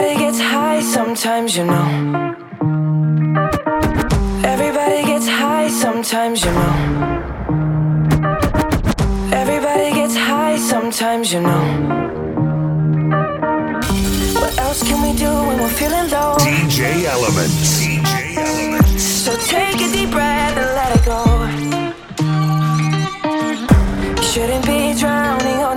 Everybody gets high sometimes, you know. Everybody gets high sometimes, you know. Everybody gets high sometimes, you know. What else can we do when we're feeling low? DJ Element. DJ Element. So take a deep breath and let it go. Shouldn't be drowning.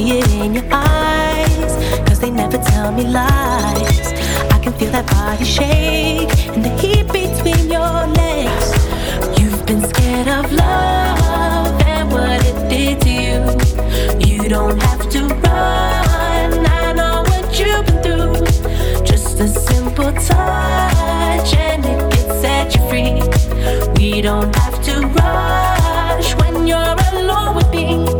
see it in your eyes. Cause they never tell me lies. I can feel that body shake and the heat between your legs. You've been scared of love and what it did to you. You don't have to run. I know what you've been through. Just a simple touch and it can set you free. We don't have to rush when you're alone with me.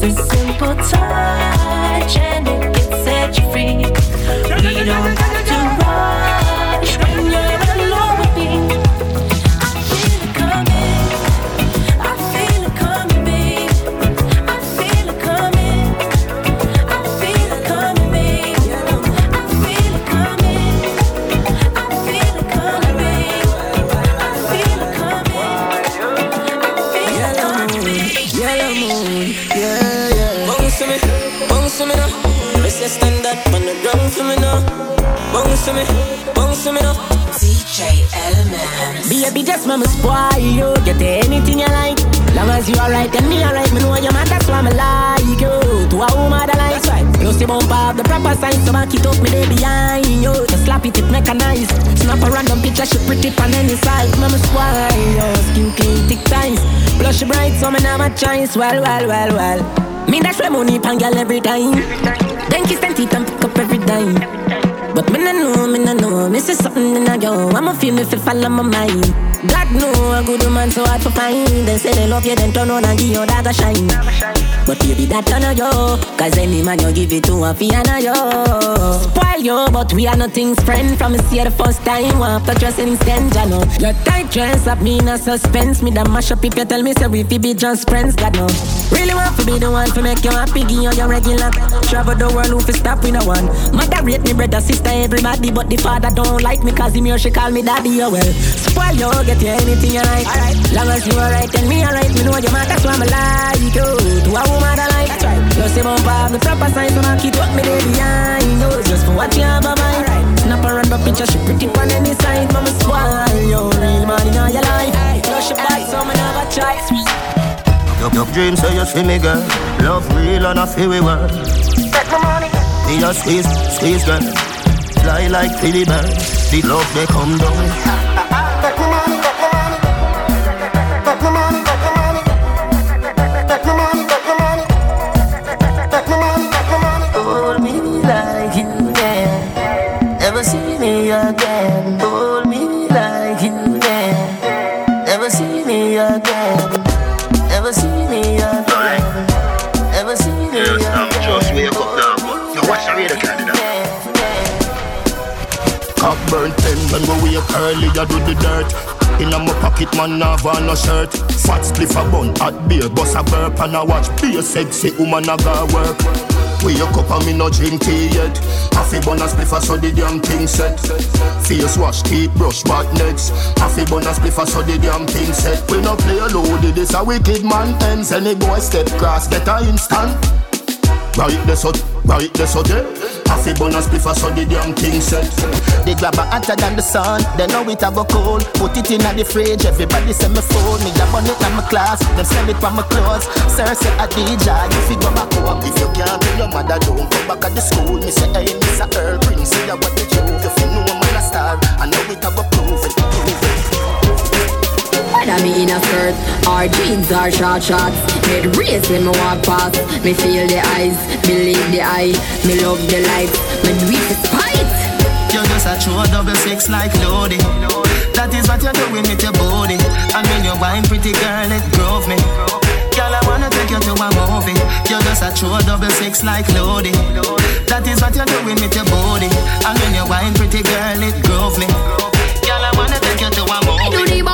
just a simple touch and it can set you free. We don't have to run. Yes, mama spoil you. Get anything you like. Long as you alright, and me alright. Me know you man, that's why me like you. To a woman that likes right. Plus you bump up the proper size. so back it up me day behind you. Just slap it, it make her nice. Snap a random picture, shoot pretty from any side. Mama spoil you. Skin clean, thick ties. Blush bright, so me never chance. Well, well, well, well. Me dash my money pan girl every time. Then kiss and teeth and pick up every dime. But me no know, me no know, me say something in a go. I'ma feel me feel fall on my mind. God know a good woman so hard to find. They say they love you, then turn on and give your dagger shine. But baby, that turn on yo, cause any man you give it to a fiana yo. Spoil yo, but we are nothing's friend. From see the first time, we after dressing in danger no. Your tight dress up me in a suspense. Me the mash up if you tell me say we be just friends, God no. Really want to be the one to make you happy, give you your regular. Travel the world, who stop with no one. Mother rate me brother, sister, everybody, but the father don't like me cause him she call me daddy, oh well. Spoil yo, get you anything you like. Alright, long as you alright, and me alright. Me know you matter, so I'm like you. To a woman I like. That's right. You say bump up the proper sign, so I keep up me there behind. Just for what you have a mind. Right. Snap around, random picture, she pretty on any side. Mama Dreams say you see me girl. Love real and I feel we work Take my money. Me a squeeze, squeeze girl. Fly like Philly bird The love they come down early, I do the dirt. In a my pocket, man, have on no shirt. Fat spliff a bun, hot beer, bust a burp and a watch. Be a sexy woman, I got work. Wake up and me no drink tea yet. Half a bun a spliff a so the damn thing set. Face wash, teeth brush, back next. Half a bun a spliff a so the damn thing set. We no play a loaded, this a wicked man ends. Any boy step cross, get a instant. Right there so, right there so there. Half a bonus before so the damn thing set. The grabber hotter than the sun. They know it a go cold. Put it in the fridge. Everybody say me phone. Me a burn it on my class. Them sell it on my clothes. Sir say a DJ. If you go back home, if you can't tell your mother don't come back at the school. Me say hey, Miss a Earl Prince. See what the joke. If you know I'm a star, I know it a go prove it. Prove it. Whether me in a skirt or jeans or short shorts Head race when me walk past Me feel the eyes, believe the eye Me love the lights, me do it despite You just a true double six like Lodi. That is what you're doing with your body. And when you wine, pretty girl, it drove me. Girl, I wanna take you to a movie. You're just a true double six like Lodi. That is what you're doing with your body. And when you wine, pretty girl, it drove me. Girl, I wanna take you to a Me do movie. the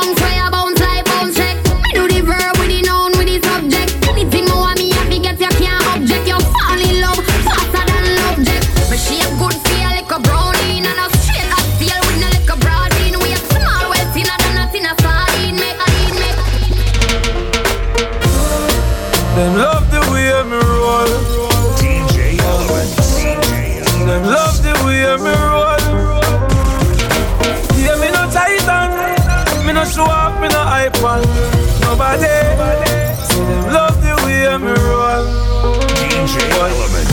Them love the way me roll. DJ Element. Them love the way me roll. Yeah, me no titan. Me no show off, me no hype on. Nobody. See them love the way me roll. DJ Element.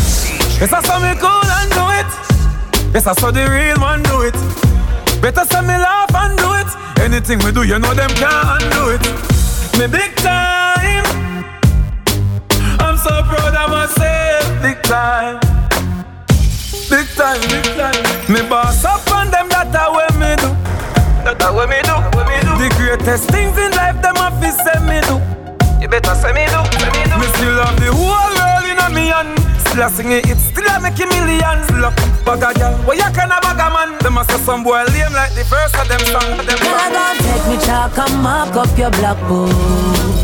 Yes, I saw me cool and do it. Yes, I saw the real man do it. Better say me laugh and do it. Anything we do, you know them can't undo it. Me big time. Myself. Big time. Big time, big time. Me boss up on them, that a way me do. That a way me do. The greatest things in life, them have to say me do. You better say me do, say me do. Me still have the whole world in a me hand. Still a sing it, it still a make a millions. Look, bag a girl, where you can a bag a man. Them a say some boy lame like the first of them song. Them Girl, I song. gon' take me chalk and mark up your blackboard. Cause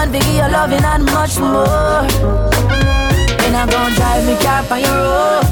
you deserve a man, biggie, your loving and much more. Then I gon' drive me car on your road.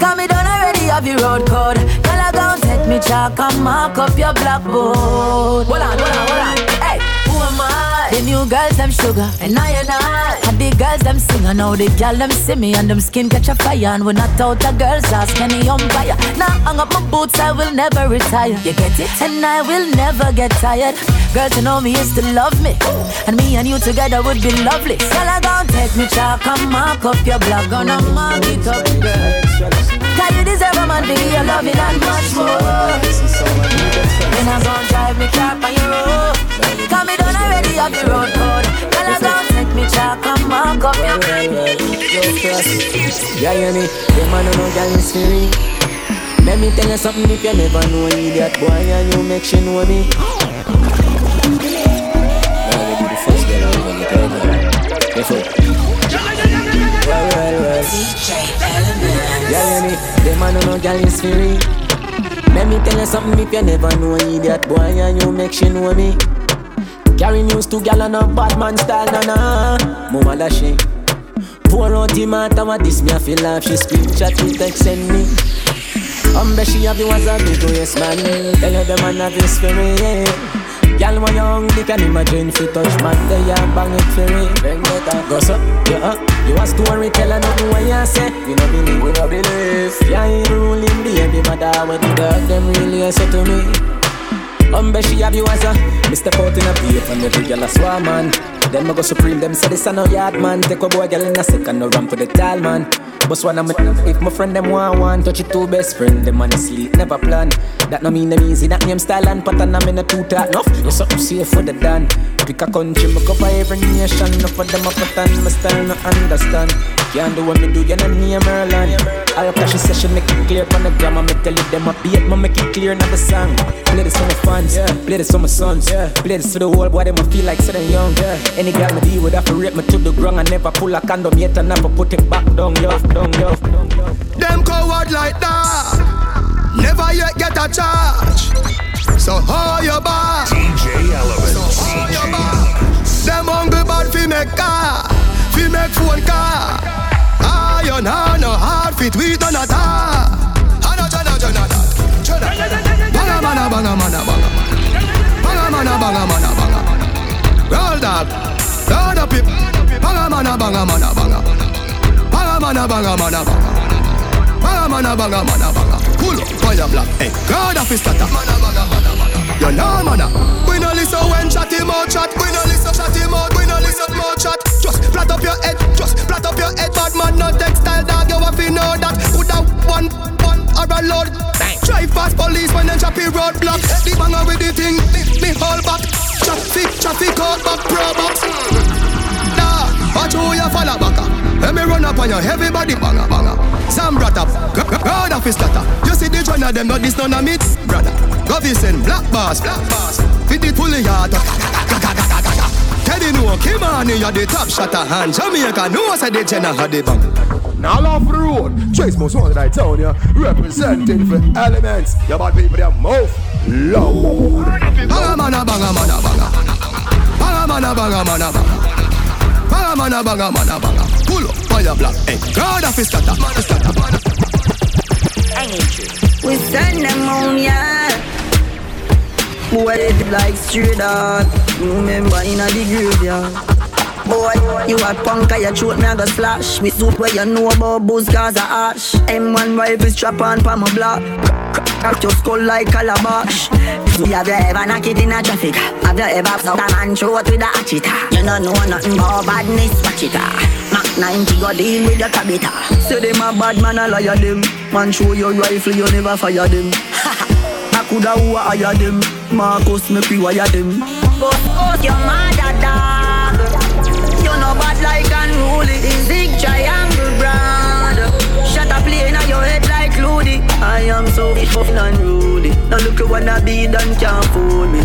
Cause me done already have your road code. Girl, I gon' take me chalk and mark up your blackboard. Hold on, hold on, hold on. Hey, who am I? The new girls, them sugar, and I and I. The girls, them sing, and now the girl, them see me, and them skin catch a fire. And when I out the girls, ask any umpire. Now hang up my boots, I will never retire. You get it? And I will never get tired. Girl, to know me is to love me. And me and you together would be lovely. Girl, I gon' take me chalk and mark up your block. Gonna mark it up, girl. Cause you deserve a man, baby, your loving and much more. Then I gon' drive me car on your road. Cause me done already have the road talk and mark. Yeah, you need the man no no girl is free. Let me tell you something if you never know you that boy and you make she know me. Yeah, you need the man who know girl is free. Let me tell you something if you never know you that boy and you make she know me. Carry news to gal on a bad man style, na na. Mama da she. Pour out the matter what this me I feel like she scream chat me text send me. I'm Um, she have the ones that do yes man. Tell her the man have this spirit. Yeah. Girl, when you're hungry, can imagine if you touch man, they are bang it for it. Bring it up, go so, you up. You a storyteller, nothing what you say. We no believe, we no believe. Yeah, you ruling baby mother when the dog them really say to me. Um, she have you as a Mr. Out in a beef and every girl a swarm man. Then I go supreme, them say this a no yard man. Take a boy girl in a second, no run for the tall man. Boss one of my if my friend them want one, touch it two best friend, them honestly never plan. That no mean them easy, that name style and pattern I'm in a two talk enough. You something safe for the done. Pick a country, me cover every nation. Enough of them a pattern, my style no understand. Can't do what me do, you know me Merlin. I'll cash a session, make it clear on the grammar. Me tell you them a beat, me make it clear in the song. Play this for my fans, yeah. play this for my sons, yeah. play this for the whole boy, them a feel like sitting young. Yeah. Any girl me deal with, have to rip me to the ground. I never pull a condom yet, and never put it back down, yo, down, yo. Them coward like that, never yet get a charge. So hold your bar. DJ Element. So hold your bar. Them hungry bad fi make car, fi make phone car. Iron hand no hard fit we done a tar. Hana jana jana jana. Banga mana banga mana banga. Banga mana banga mana banga. Roll that. Up it. Banga mana banga mana banga. Banga mana banga mana banga. Banga mana banga mana banga. Pull up fire black. Hey, God of his tata. Mana banga mana banga. You know mana. We no listen when chat him out chat. We no listen chat him out. We no listen more chat. Just flat up your head. Just flat up your head. Bad man no textile dog. You have to know that. Put out one one or a load. Drive past police when them choppy roadblock. The banger with the thing. Me, me hold back. Traffic, traffic out back pro box. Up on you, everybody banga banga. Sam brought up, God of his stutter. You see the joint of them, not this none of me, brother. Govison, black boss, black boss. Fit it fully hard. Teddy know, Kim on you the top shotter hand. Jamaica know say the Jenna had the bang. Now off the road, Chase most wanted I told you, representing for elements. You bad people that move loud. Banga mana banga mana banga. Banga mana banga mana banga. Banga mana banga mana banga. Pull up fire black. Hey, God of his stutter, stutter. We send them home, yeah. Boy, like straight up. You remember in a the graveyard. Boy, you a punk, I throat me a go slash. Me soup where you know about booze cause a ash. M1 rifle strap on pa my block. Crack your skull like calabash. Have you ever knock it in a traffic? Have you ever suck a man throat with a hatchet? You don't know nothing about badness, watch it. Ah. Mac 90 go deal with your tabita. Say them a bad man, I liar them. Man show your rifle, you never fire them. I coulda who hire them. Marcus make we wire them. But out your mother dog. You know bad like unruly. Zig triangle brand. Shut up plane on your head like Loody. I am so and unruly. Now look what I be done can't fool me.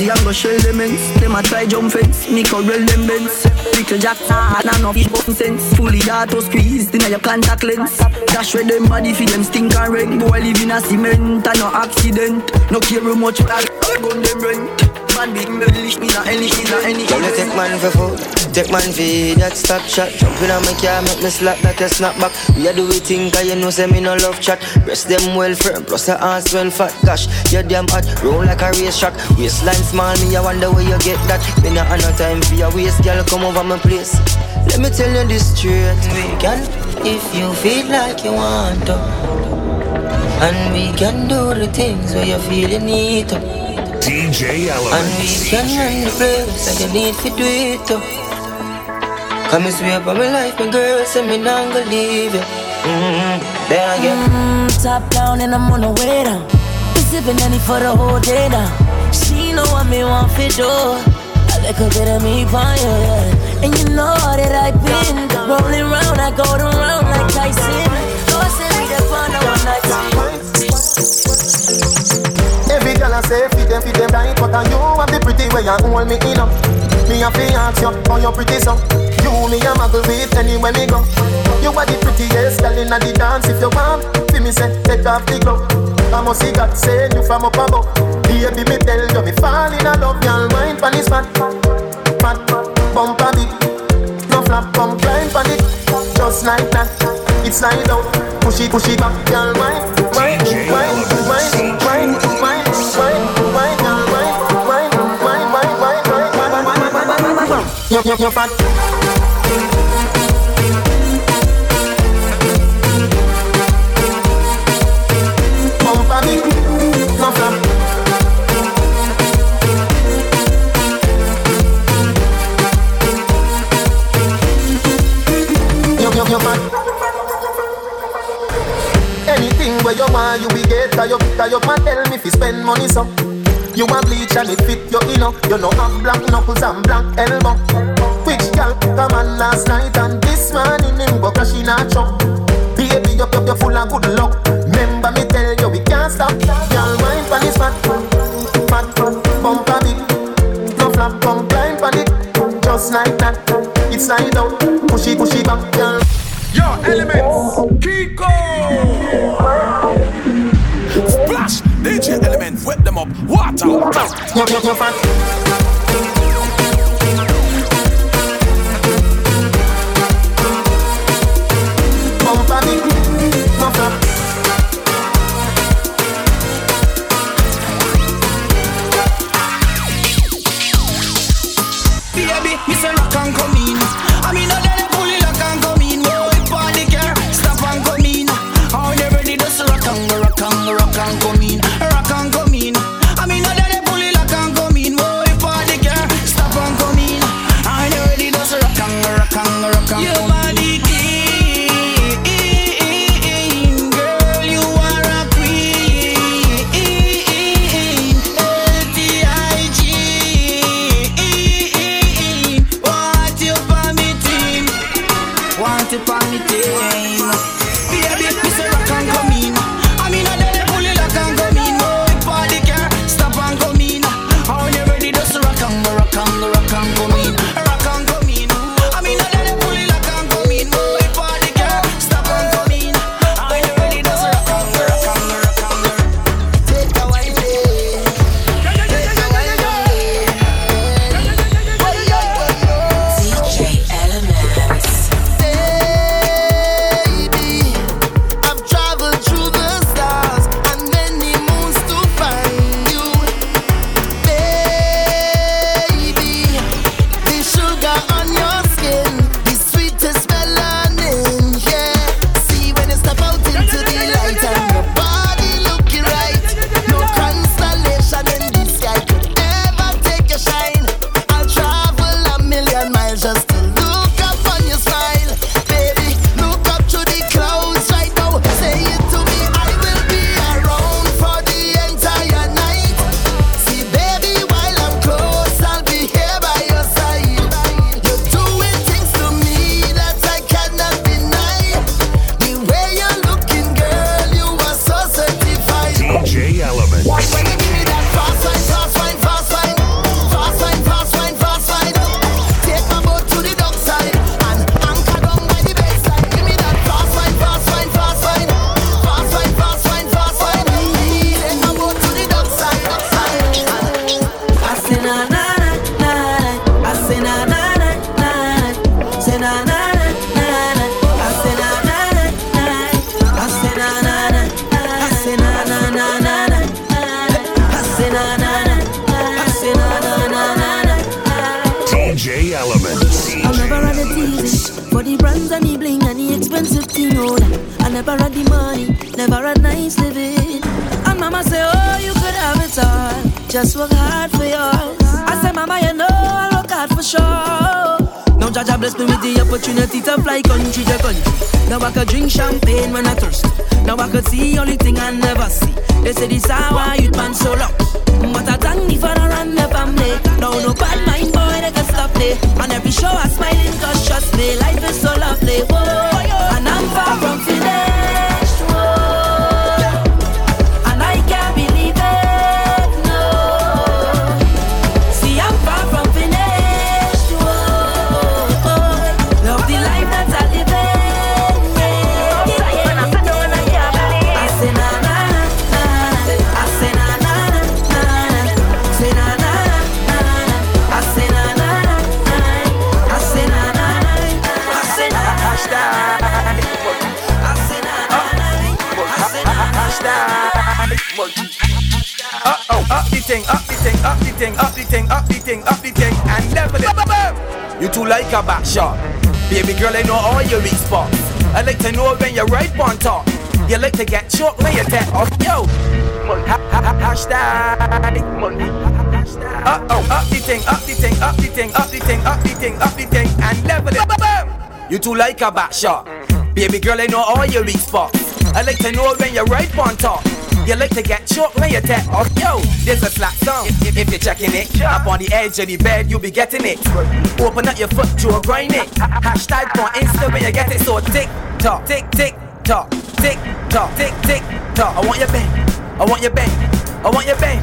Uzi and go shell them ends. Them a try jump fence, me corral them bends. Little jack hard and no fish button sense. Fully auto squeeze, in your contact lens. Dash with them body for them stink and ring. Boy live in a cement and no accident. No care how much gun them rent. Man big mellish, me not any, me not any. Girl, you take man for food, take man for that stop shot. Jump in on my car, make me slap like a snapback. We a do we think, cause you know say me no love chat. Breast them well firm, plus the ass well fat. Gosh, you damn hot, roll like a race track. Waistline small, me I wonder where you get that. Me not have no time for your waist, girl, come over my place. Let me tell you this straight. We can, if you feel like you want to. And we can do the things where you feel you need to. DJ Element. And we can run the place like you need to do it too. Come and swear by my life, my girl, say me not gonna leave you. Mm-hmm. Then again. Mm, top down and I'm on the way down. Been sipping any for the whole day now. She know what me want for do. A little bit of me fire, yeah. And you know that I've been rolling round, I go around like Tyson. Go send me the fun one night and I say, fit them, fit them right, but I you have the pretty way you hold me in up. Me a fi ask you for your pretty so. You me a muggle with anywhere me go. You are the prettiest girl inna the dance. If you want, see me say, take off the glove. I must see God send you from up above. Baby, me tell you, me fall in love. Y'all mind pon this fat, fat, bump a bit. No flap, come climb pon it, just like that. It's slide out, push it, push it back, y'all mind, mind, mind. You're fat. Anything where you want, you be get. Cause you, cause you can't tell me if you spend money so. You a bleach and it fit you enough. You know have black knuckles and black elbow. Which girl come on last night and this morning him go cash in a truck. Baby, up, up, you full of good luck. Your, your, your, your, like a back shot. Baby girl, I know all your weak spots. I like to know when you're right on top. You like to get choked when you tap off. Yo, ha, ha, ha, hashtag. Uh oh, up the thing, up the thing, up the thing, up the thing, up the thing, up the thing, and level it. You too like a back shot. Baby girl, I know all your weak spots. I like to know when you're right on top. You like to get choked when you tap off. Yo, there's a slap song. If, if you're checking it, up on the edge of the bed, you'll be getting it. Open up your foot, you'll grind it. Hashtag on Insta when you get it. So tick tock, tick tick tock, tick tock, tick tick tock. I want your bang, I want your bang, I want your bang,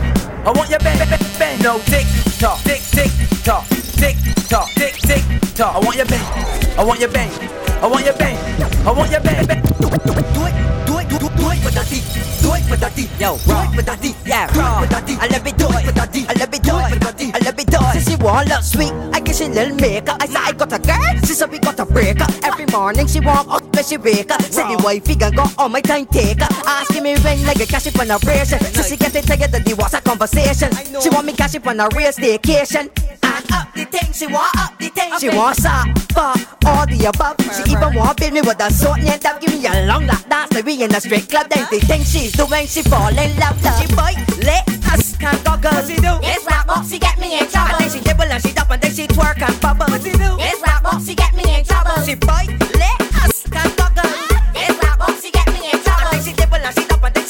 I want your bang, bang, bang, bang. No tick tock, tick tick tock, tick tock, tick tick tock. I want your bang, I want your bang, I want your bang, I want your bang, bang. Do it, do it, do it, do it, do it with that D, do it with that D, yo, do it with that D, yeah, raw with that D. I love it, do it with that D, I love it, do it with that D, I love it, do it. Since she want look sweet, I guess she little makeup. I said I got a girl, she said we got a breaker. Every morning she want up when she wake up. Said the wifey gon' go on my time taker. Asking me when like a cash it on a ration. So she get it tired that the was a conversation. She want me cash it on a real staycation. And up the thing, she want up the thing. She want sap for all the above. She even want build me with a sword and up. Give me a long lap dance like we in a straight club. Then the thing she's doing, she fall in love. She bite, lit, us can't goggle. What she do? It's rap box, she get me in trouble. And then she dibble and she dop and then she twerk and bubble. What she do? It's rap box, she get me in trouble. She bite, lit, us can't goggle. It's rap box, she get me in trouble. And then she dibble and she dop and then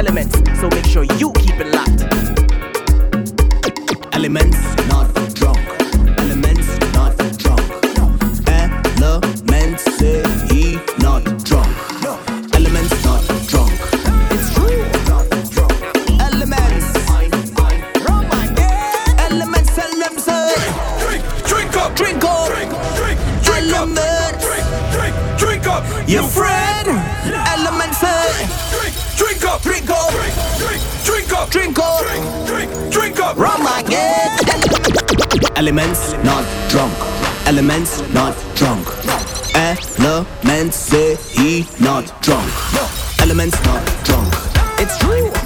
Elements. So make sure you keep it locked. Elements Say. Drink, drink up, Drink up. drink, drink, drink up, Drink up. drink, drink, drink up. Rum again. Elements not drunk. Elements not drunk. Elements say he not drunk. Elements not drunk. It's true.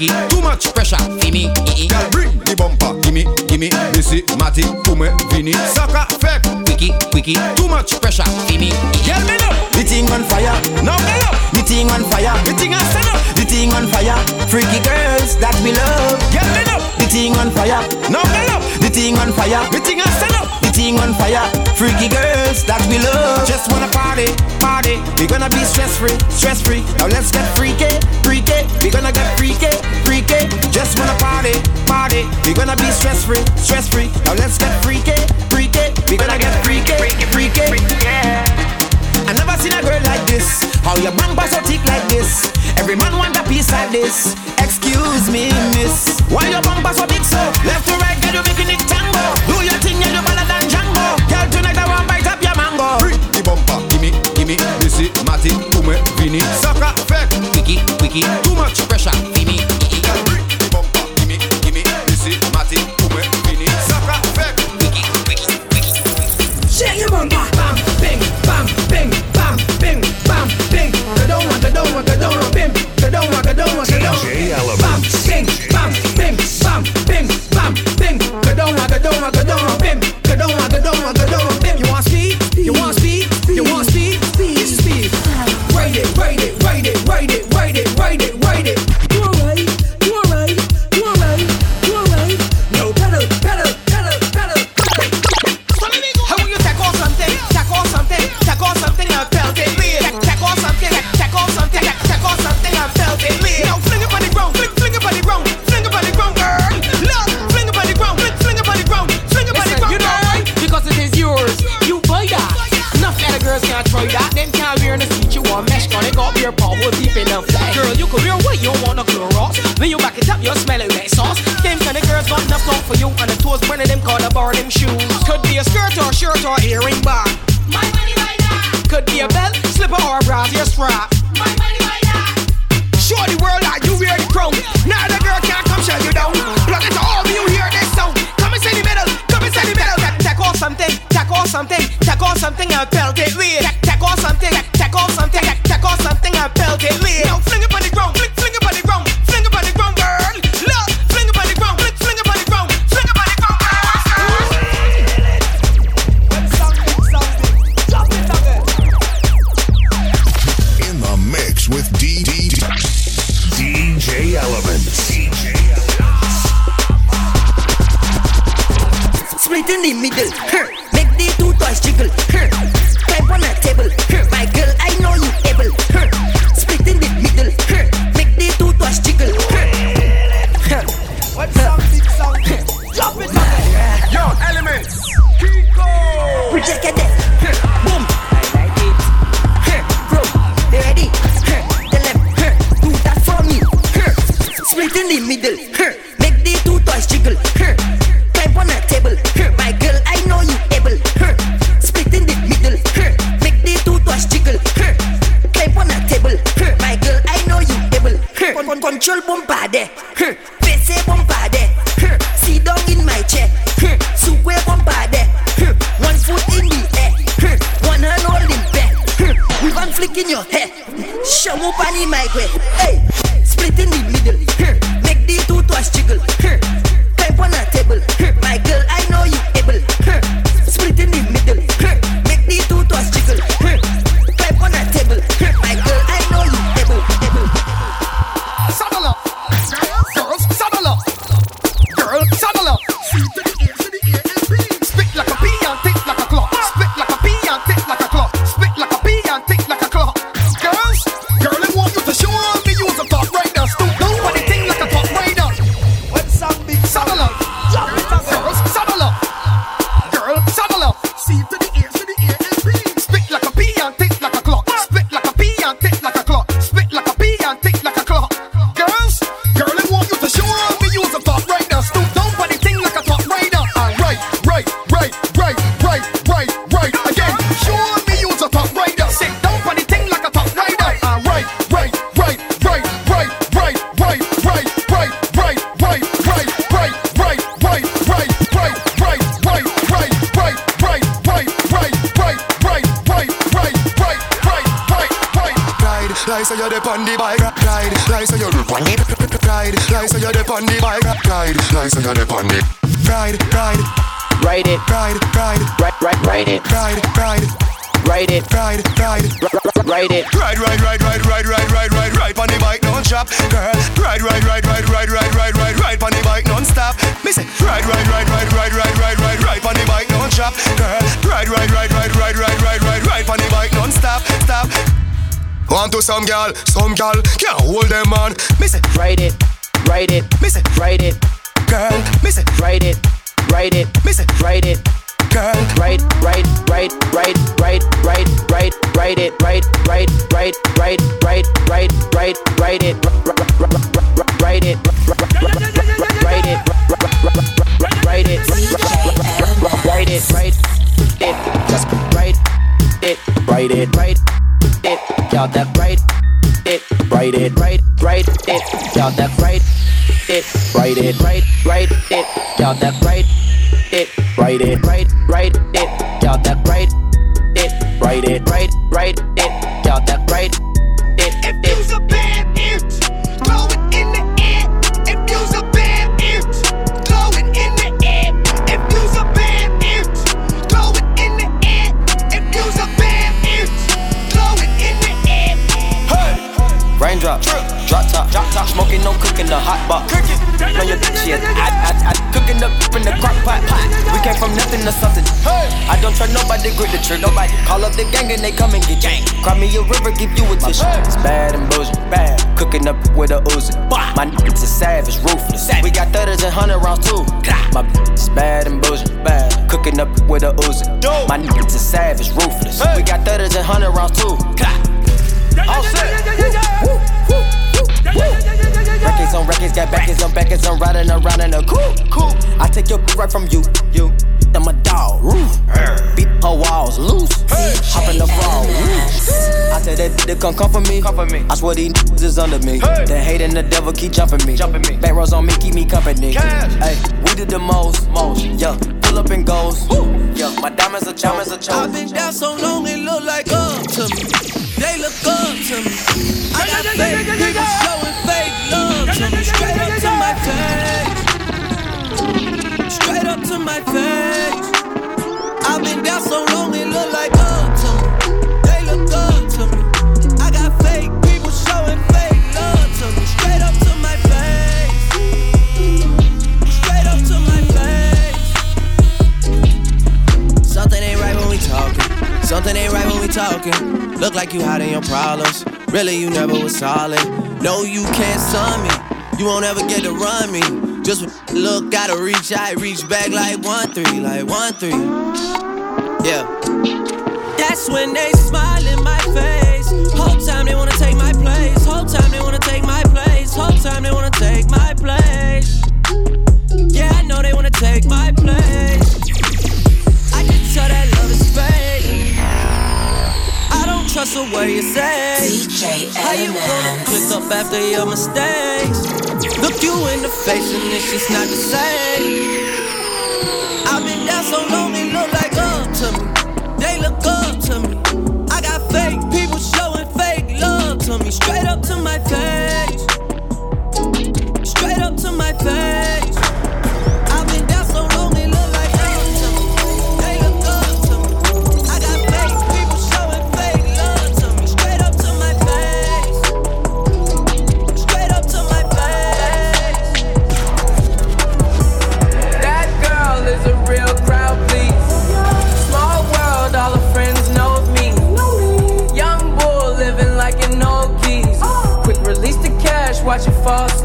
Quickie, quickie, too much pressure. Fimi, ee. Girl, bring the bumper. Gimme, gimme, Missy, Matty, Tume, Vini. Sucker, fake. Quickie, quickie, too much pressure. Fimi, ee. Girl, me know. The thing on fire. No, me know. The thing on fire. Me thing a stand up. The thing on fire. Freaky girls that we love. Girl, me know. The thing on fire. No, me know. The thing on fire. Me thing a stand up everything on fire. Freaky girls that we love. Just wanna party, party. We're gonna be stress free, stress free. Now let's get freaky, freaky. We're gonna get freaky, freaky. Just wanna party, party. We're gonna be stress free, stress free. Now let's get freaky, freaky. We're gonna get freaky, freaky, freaky. freaky. I never seen a girl like this. How your bumper so thick like this? Every man want a piece like this. Excuse me, miss. Why your bumper so big so? Left to right, girl, you making it tango. Do your thing, yeah, you balada. Free the bumper, gimme, gimme This is Matic, tout me vini Saka fek, wiki, wiki Too much pressure, fini Free the bumper, gimme, gimme This is Matic, tout me vini Saka fek, wiki, wiki, Shake your bumper. Bam, bing, bam, bing, bam, bing, bam, bing. Gadoma, gadoma, gadoma, bim. Gadoma, gadoma, gadoma DJ Element so you're the on bike ride. Lie so you're ride. Lie so you're bike ride. Lie so you're the ride. Ride. Ride it. Ride. Ride. Ride. Ride. It. Ride. Ride. Ride it. Ride. Ride. Ride it. Ride. Ride. Ride. Ride. Ride. Ride. Ride. Ride. Ride. Pony bike non-stop, girl. Ride. Ride. Ride. Ride. Ride. Ride. Ride. Ride. Ride. Pony bike non-stop. Me say. Ride. Ride. Ride. Ride. Ride. Ride. Ride. Ride. Ride. On bike non-stop, girl. Ride. Ride. Ride. Ride. Ride. Ride. Ride. Ride. Ride. Pony bike non-stop. Stop. The know some gal, some gal can't hold them man. Me say, Write it, write it, me say, write it, girl, me say, write it, write it, me say, write it. girl. Right, right, right, right, right, right, right, right it, right, right, right, right, right, right, right, right it, right it, right it, right it, right it, right it, just right it, right it, right it, y'all that right it, right it, right, right it, y'all that right it, right it, right, right it, y'all that right it, right it, right, right it, y'all that right it, right it, right, right it, y'all that right bad and bullshit, bad. Cooking up with a Uzi. My niggas is savage, ruthless. We got thudders and hundred rounds too. My is bad and bullshit, bad. Cooking up with a Uzi. My niggas is savage, ruthless. We got thudders and hundred rounds too. All set. Records on records, got backers on backers, I'm riding around in a coupe. Cool. I take your right from you, you. I'm a dog, roof. Beat her walls loose. Hop in the fall, roof. I tell that to come come for me. Come for me. I swear these niggas is under me. The hate and the devil keep jumping me. Jumping me. Back rows on me, keep me company. Hey, we did the most, most. Yeah, pull up and goes. Yeah, my diamonds are diamonds are chosen. I've been down so long, it look like up to me. They look up to me. I got fake people showing fake love to me. Straight up to my face. Straight up to my face. I've been down so long, it look like up to me. Look to me. I got fake people showing fake love to me. Straight up to my face. Straight up to my face. Something ain't right when we talking. Something ain't right when we talking. Look like you hiding your problems. Really, you never was solid. No, you can't sun me. You won't ever get to run me. Just look, gotta reach I reach back like one three, like one three. Yeah. That's when they smile in my face. Whole time they wanna take my place. Whole time they wanna take my place. Whole time they wanna take my place. Yeah, I know they wanna take my place. I can tell that love is fake. I don't trust a word you say. How you gonna click up after your mistakes? Look you in the face and it's just not the same. I've been down so long, love me. Straight up to my face. Fall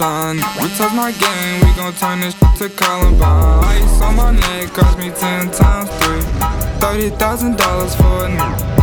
We touch my game, we gon' turn this to Columbine. Ice on my neck cost me ten times three. Thirty thousand dollars for a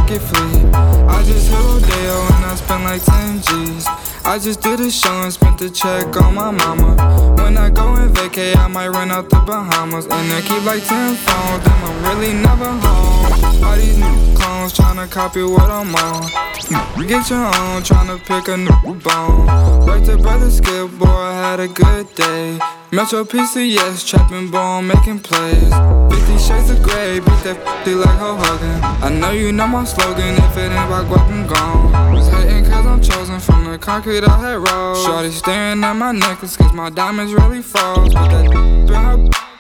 get free. I just hit Rodeo and I spent like ten G's. I just did a show and spent the check on my mama. When I go and vacay, I might run out the Bahamas. And I keep like 10 phones, then I'm really never home. All these new clones tryna copy what I'm on. Get your own, tryna pick a new bone. Right to brother Skip, boy, had a good day. Metro PCS, trapping bone, making plays. 50 shades of gray, beat that 50 like Ho Hogan. I know you know my slogan, if it ain't about guap, I'm gone. Was hating cause I'm chosen from the concrete I had rolled. Shorty staring at my necklace cause my diamonds really froze. Put that her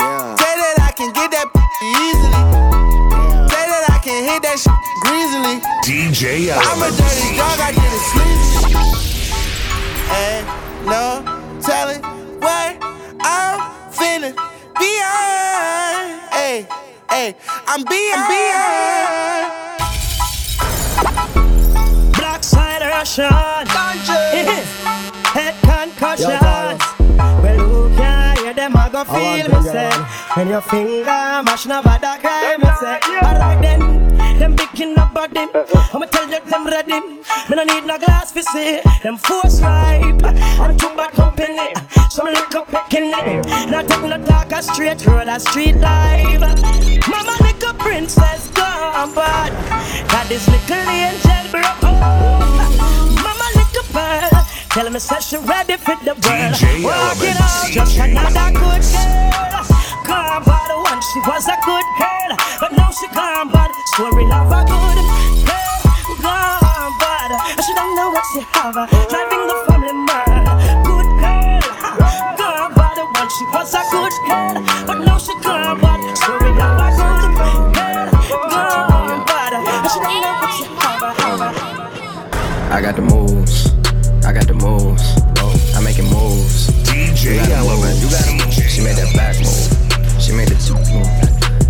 Say that I can get that easily. Say that I can hit that shit greasily. DJ I'm a dirty dog, I did it sleazy. And no telling what I'm finna be on. Hey, hey, I'm beyond. beyond. Black side Russian. Head concussion. Well, who can hear them? I go feel me say. When your finger mash no bother cry me say. Alright then, them picking up body. I'ma tell you them ready. Me no need no glass for see. Them force ripe and too bad company. Some lick up picking it. Not take no talk a straight road a street life. Mama a princess gone bad. Got this little angel broke. Tell me say she ready for the world. DJ Walk it Elements. out, just another good girl. Gone bad once she was a good girl, but now she gone bad. Story love a good girl. Gone bad, and she don't know what she have. Uh, driving the family mad. Good girl. Gone bad once she was a good girl, but now she gone bad. Story love a good girl. Gone bad, and she don't know what she have. Uh, uh. I got the moves. I got moves. I'm making moves. DJ you gotta move. You gotta move. She made that back move. She made the two move.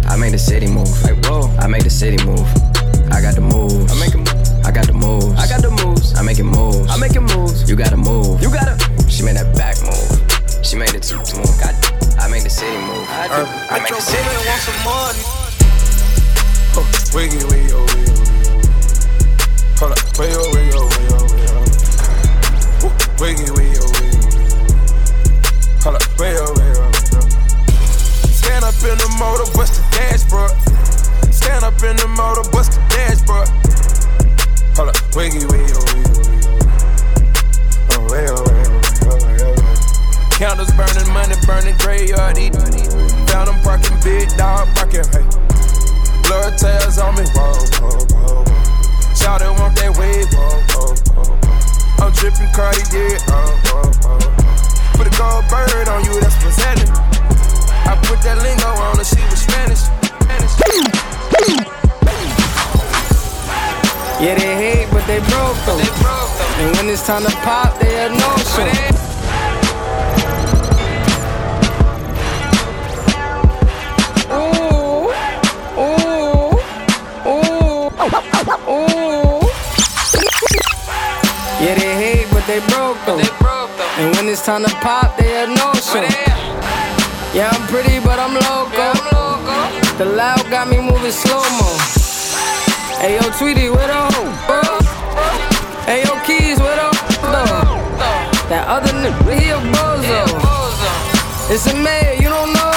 I made the city move. Like whoa. I make the city move. I got the moves. I make I got the moves. I got the moves. I'm making moves. I'm making moves. You gotta move. You gotta. She made that back move. She made the two move. Got. I made the city move. I, do. I make the city want some money. Wiggy, wiggy, oh, wiggy, oh, wiggy, oh. Hold up. Wiggy, oh, wiggy, oh, Wiggy, wiggy, wiggy, wiggy. Hold up. Wiggy, wiggy. Stand up in the motor, bust the dashboard. Stand up in the motor, bust the dashboard. Hold up. Wiggy, wiggy, wiggy, wiggy, oh. Wiggy, wiggy, wiggy. Counters burning, money burning, graveyard eat. Found them parking, big dog parking, hey. Blood tails on me, whoa, whoa, whoa. Shout it, want that wave, whoa, whoa, whoa. I'm dripping Cartier, oh, oh, oh. Put a gold bird on you, that's presenting. I put that lingo on her, she was Spanish. Spanish. Yeah, they hate, but they broke though. And when it's time to pop, they are no show. Though. And when it's time to pop, they are no show. Yeah, I'm pretty, but I'm loco. The loud got me moving slow mo. Hey yo, Tweety, where the hoe? Hey yo, Keys, where the though? That other nigga, he a bozo. It's a mayor, you don't know.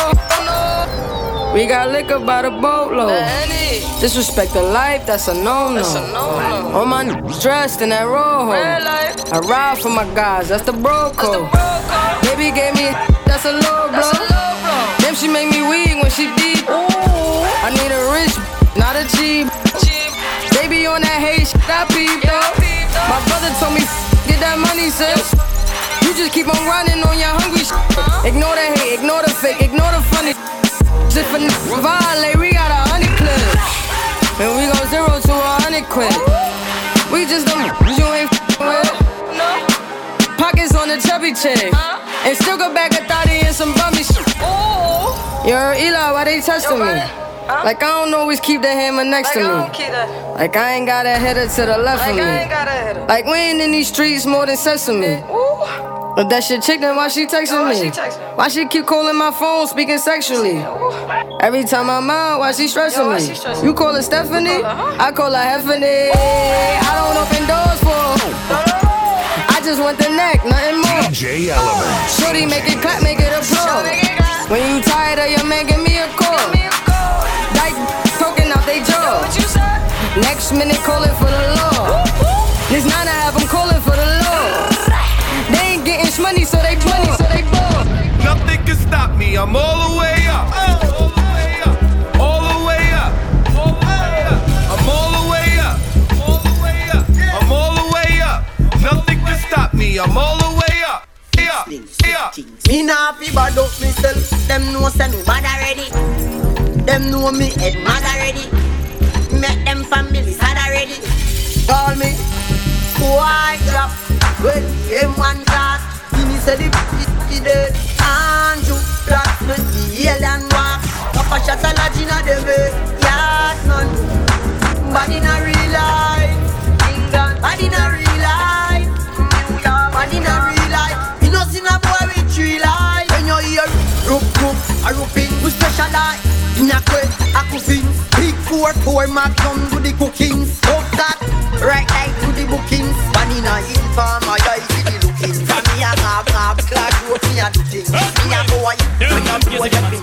We got liquor by the boatload. Disrespect the life, that's a no-no. All my niggas dressed in that rojo. I ride for my guys, that's the bro code. Baby gave me, that's a low blow. Damn, she make me weak when she deep. I need a rich, not a cheap. They be on that hate shit, I peep though. My brother told me, get that money, sis. You just keep on running on your hungry shit. Uh-huh. Ignore the hate, ignore the fake, ignore the funny. Just for violate, we got a hundred clips. And we go zero to a hundred quid. We just don't you ain't with. On the chubby chick. And still go back a thotty and some bummy shit. Yo, Eli, why they testing me? Like I don't always keep the hammer next to me. Like I ain't got a header to the left of me. Like we ain't in these streets more than sesame. But that shit chicken, why she texting me? Why she keep calling my phone, speaking sexually? Every time I'm out, why she stressing me? You call her Stephanie? I call her Heffany. I don't open doors for her. I just want the neck, nothing more. DJ Element. Shorty, make it clap, make it a pro. When you tired of your man, give me a call. Like poking out they jaw. Next minute, calling for the law. This nine I have, I'm calling for the law. They ain't getting money, so they money, so they ball. Nothing can stop me. I'm all the way up. Me. I'm all the way up. Yeah, yeah. Me nah fi bad up myself. Them know say me bad already. Them know me head mad already. Make them families sad already. Call me white drop when them one class. Me say the is dead. Andrew Clark me the alien walk. Papa shot a lodge inna them head. Yard man, bad inna real life. England, bad inna roop a rooping, we specialize in a quest, a cooking. Big four four magnum do the cooking. Stop that, right like to the bookings. Vanilla inform my guys see the looking. From me a grab grab class rope me a do things. Me a a when I'm boy up in.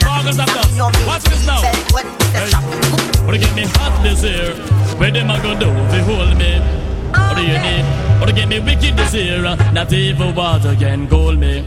Watch this now. When the shopping. Wanna get me hot this year? Where them a go do if hold me? What do you need? Wanna get me wicked this year? Not even water can cool me.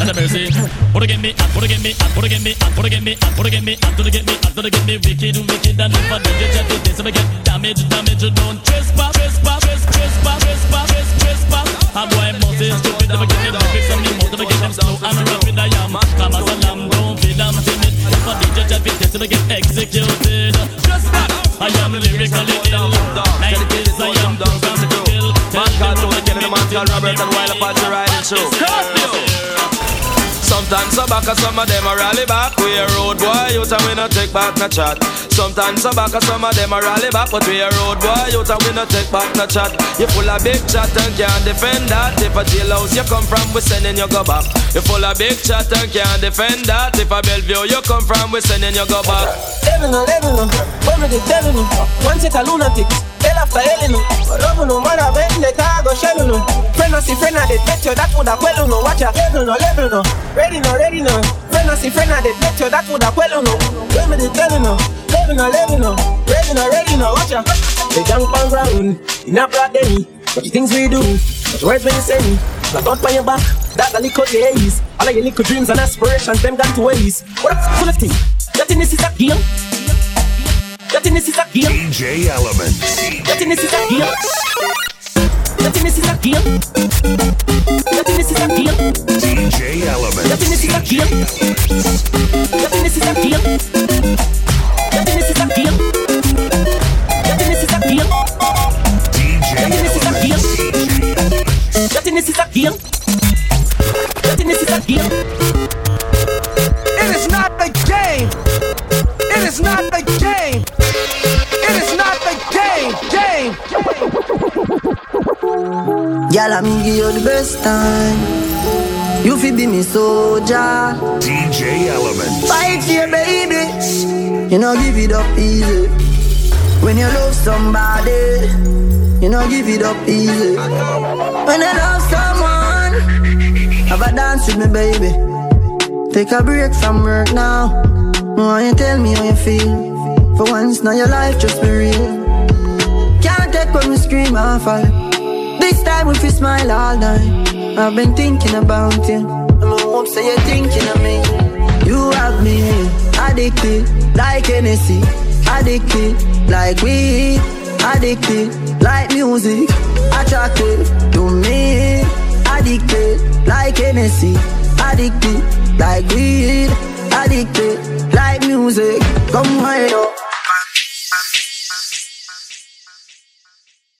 And a mercy. Wanna get me hot? Wanna get me hot? Wanna get me hot? Wanna get me hot? Wanna get me hot? Wanna get me hot? Wanna get me wicked, wicked, and if I do you just this, get damage, damage. Don't trespass, trespass, trespass, trespass, trespass. Boy must is stupid. Never get them fix and me mouth. Never get them slow and rapid. I am. Come as a lamb, don't feed them timid. If I do you just this, I get executed. Trespass. I am lyrically ill. Like this, I am programmed the man called Robert and Wild Apache riding show. Sometimes I back, some of them a rally back. We a road boy, you and we no take back no chat. Sometimes I back, some of them a rally back, but we a road boy, you and we no take back no chat. You full of big chat and can't defend that. If a jailhouse you come from, we sending you go back. You full of big chat and can't defend that. If a Bellevue you come from, we sending you go back. Living on, living on, when we the devil no. One set of lunatics, hell after hell uh, no. Love no man a bend the cargo shell uh, no. Friend no see friend a dead, bet you that woulda quell no. Watch a level no, level no. Ready no, ready no. Friend no see friend a dead, bet you that woulda quell no. When we the devil no. Level no, level no. Ready no, ready no. Watch a. They jump on ground, in a broad day. But the things we do, but the words when you say me. Not on your back, that's a little days. All of your little dreams and aspirations, them gone to waste. What a full of thing. That in this is a game. That in this is a game. DJ Element. That in this is a game. That in this is a game. DJ Element. That in this is a game. That in is a game. That in is a game. That in is a game. That in is a game. That in is a game. That in is a game. It is not a game. It is not a game. It is not a game. Game. Girl, I me give you the best time. You fi be me soldier. DJ Element. Fight your baby. You know give it up easy. When you love somebody, you know give it up easy. When you love someone, have a dance with me, baby. Take a break from work now. Why you tell me how you feel? For once, now your life just be real. Can't take when we scream and fall. This time if you smile all night. I've been thinking about you. I'm a hope say you're thinking of me. You have me addicted like Hennessy, addicted like weed, addicted like music, attracted to me. Addicted like Hennessy, addicted like weed, addicted like music. Come right up.